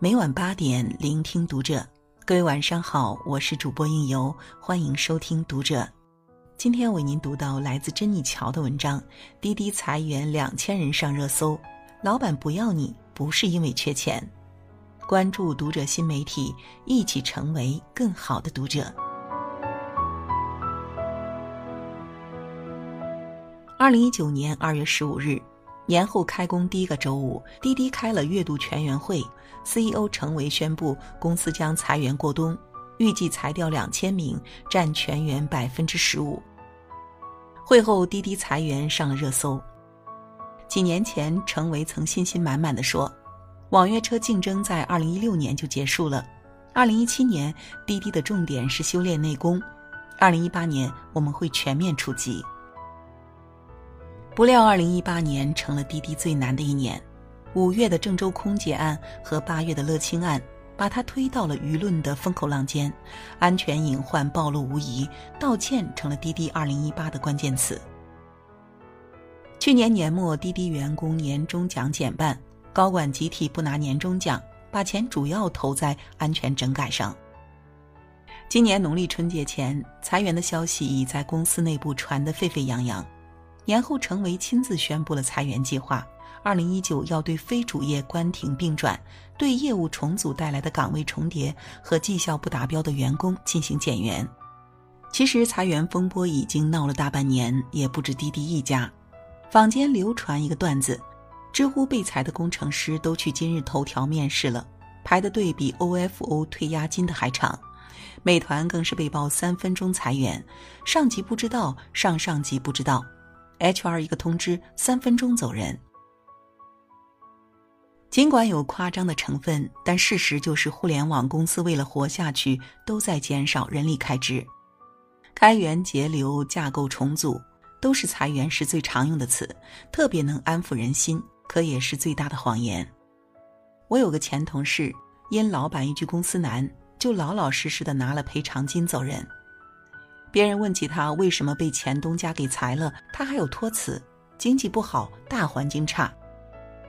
每晚八点聆听读者。各位晚上好，我是主播应由，欢迎收听读者。今天为您读到来自珍妮乔的文章：滴滴裁员两千人上热搜，老板不要你不是因为缺钱。关注读者新媒体，一起成为更好的读者。二零一九年二月十五日，年后开工第一个周五，滴滴开了月度全员会，CEO 程维宣布公司将裁员过冬，预计裁掉两千名，占全员百分之十五。会后，滴滴裁员上了热搜。几年前，程维曾信心满满的说。网约车竞争在二零一六年就结束了，二零一七年滴滴的重点是修炼内功，二零一八年我们会全面出击。不料二零一八年成了滴滴最难的一年，五月的郑州空姐案和八月的乐清案，把他推到了舆论的风口浪尖，安全隐患暴露无遗，道歉成了滴滴二零一八的关键词。去年年末，滴滴员工年终奖减半。高管集体不拿年终奖，把钱主要投在安全整改上。今年农历春节前，裁员的消息已在公司内部传得沸沸扬扬。年后，成为亲自宣布了裁员计划：二零一九要对非主业关停并转，对业务重组带来的岗位重叠和绩效不达标的员工进行减员。其实，裁员风波已经闹了大半年，也不止滴滴一家。坊间流传一个段子。知乎被裁的工程师都去今日头条面试了，排的队比 OFO 退押金的还长。美团更是被曝三分钟裁员，上级不知道，上上级不知道，HR 一个通知，三分钟走人。尽管有夸张的成分，但事实就是互联网公司为了活下去，都在减少人力开支，开源节流、架构重组，都是裁员时最常用的词，特别能安抚人心。可也是最大的谎言。我有个前同事，因老板一句“公司难”，就老老实实的拿了赔偿金走人。别人问起他为什么被前东家给裁了，他还有托词：经济不好，大环境差。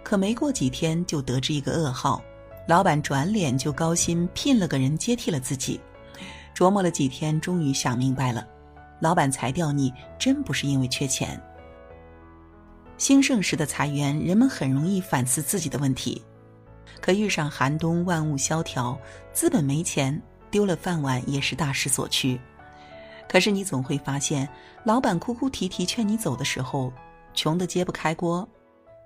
可没过几天就得知一个噩耗，老板转脸就高薪聘了个人接替了自己。琢磨了几天，终于想明白了，老板裁掉你，真不是因为缺钱。兴盛时的裁员，人们很容易反思自己的问题；可遇上寒冬，万物萧条，资本没钱，丢了饭碗也是大势所趋。可是你总会发现，老板哭哭啼啼劝你走的时候，穷得揭不开锅，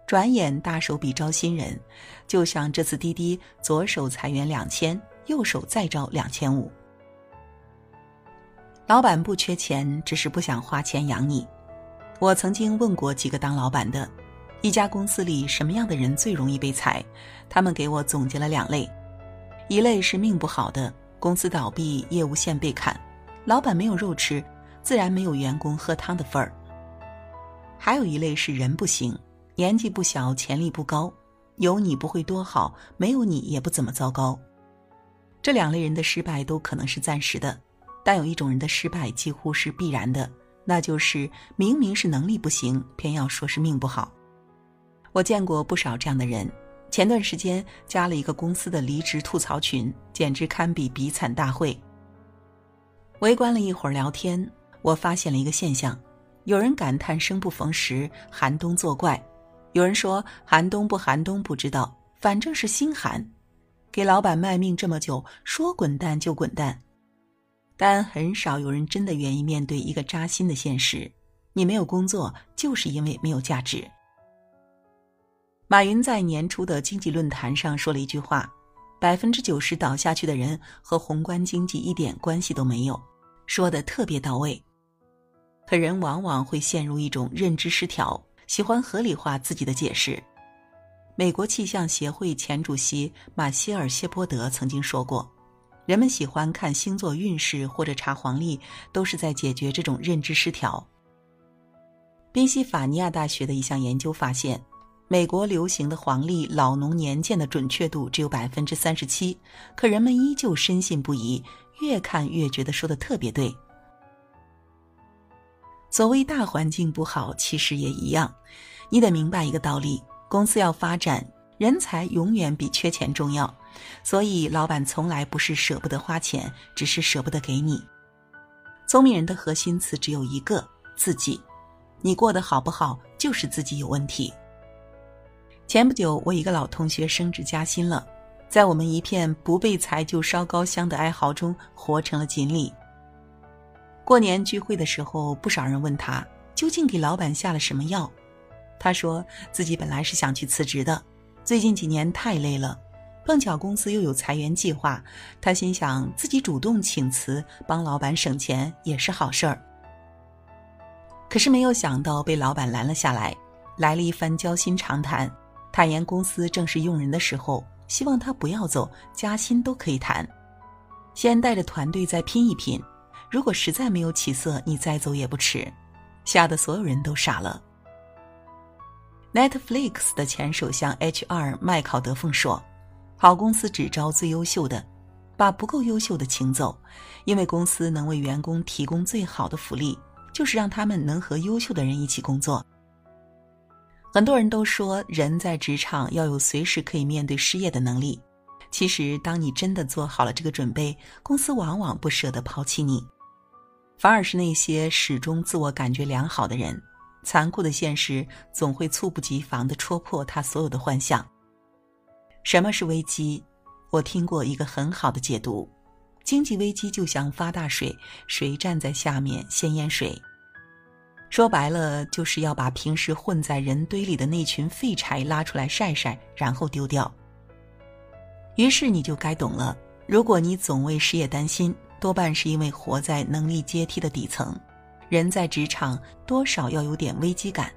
转眼大手笔招新人。就像这次滴滴，左手裁员两千，右手再招两千五。老板不缺钱，只是不想花钱养你。我曾经问过几个当老板的，一家公司里什么样的人最容易被裁？他们给我总结了两类：一类是命不好的，公司倒闭，业务线被砍，老板没有肉吃，自然没有员工喝汤的份儿；还有一类是人不行，年纪不小，潜力不高，有你不会多好，没有你也不怎么糟糕。这两类人的失败都可能是暂时的，但有一种人的失败几乎是必然的。那就是明明是能力不行，偏要说是命不好。我见过不少这样的人。前段时间加了一个公司的离职吐槽群，简直堪比比惨大会。围观了一会儿聊天，我发现了一个现象：有人感叹生不逢时，寒冬作怪；有人说寒冬不寒冬不知道，反正是心寒。给老板卖命这么久，说滚蛋就滚蛋。但很少有人真的愿意面对一个扎心的现实：你没有工作，就是因为没有价值。马云在年初的经济论坛上说了一句话：“百分之九十倒下去的人和宏观经济一点关系都没有。”说的特别到位。可人往往会陷入一种认知失调，喜欢合理化自己的解释。美国气象协会前主席马歇尔·谢波德曾经说过。人们喜欢看星座运势或者查黄历，都是在解决这种认知失调。宾夕法尼亚大学的一项研究发现，美国流行的黄历老农年鉴的准确度只有百分之三十七，可人们依旧深信不疑，越看越觉得说的特别对。所谓大环境不好，其实也一样，你得明白一个道理：公司要发展，人才永远比缺钱重要。所以老板从来不是舍不得花钱，只是舍不得给你。聪明人的核心词只有一个：自己。你过得好不好，就是自己有问题。前不久，我一个老同学升职加薪了，在我们一片不被裁就烧高香的哀嚎中，活成了锦鲤。过年聚会的时候，不少人问他究竟给老板下了什么药。他说自己本来是想去辞职的，最近几年太累了，碰巧公司又有裁员计划，他心想自己主动请辞，帮老板省钱也是好事儿。可是没有想到被老板拦了下来，来了一番交心长谈，坦言公司正是用人的时候，希望他不要走，加薪都可以谈，先带着团队再拼一拼。如果实在没有起色，你再走也不迟。吓得所有人都傻了。Netflix 的前首相 H.R. 麦考德凤说：“好公司只招最优秀的，把不够优秀的请走，因为公司能为员工提供最好的福利，就是让他们能和优秀的人一起工作。”很多人都说，人在职场要有随时可以面对失业的能力。其实，当你真的做好了这个准备，公司往往不舍得抛弃你。反而是那些始终自我感觉良好的人，残酷的现实总会猝不及防地戳破他所有的幻想。什么是危机？我听过一个很好的解读：经济危机就像发大水，谁站在下面先淹谁。说白了，就是要把平时混在人堆里的那群废柴拉出来晒晒，然后丢掉。于是你就该懂了：如果你总为失业担心。多半是因为活在能力阶梯的底层，人在职场多少要有点危机感。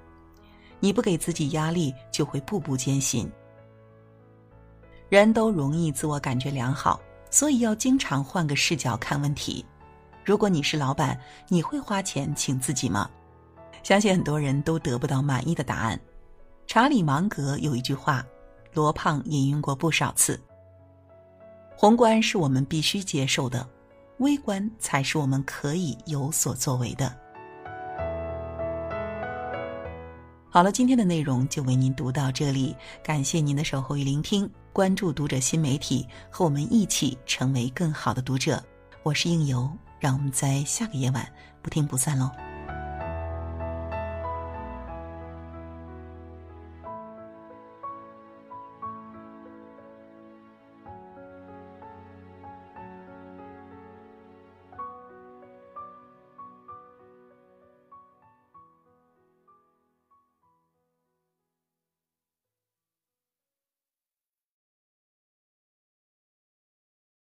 你不给自己压力，就会步步艰辛。人都容易自我感觉良好，所以要经常换个视角看问题。如果你是老板，你会花钱请自己吗？相信很多人都得不到满意的答案。查理芒格有一句话，罗胖引用过不少次：宏观是我们必须接受的。微观才是我们可以有所作为的。好了，今天的内容就为您读到这里，感谢您的守候与聆听。关注读者新媒体，和我们一起成为更好的读者。我是应由，让我们在下个夜晚不听不散喽。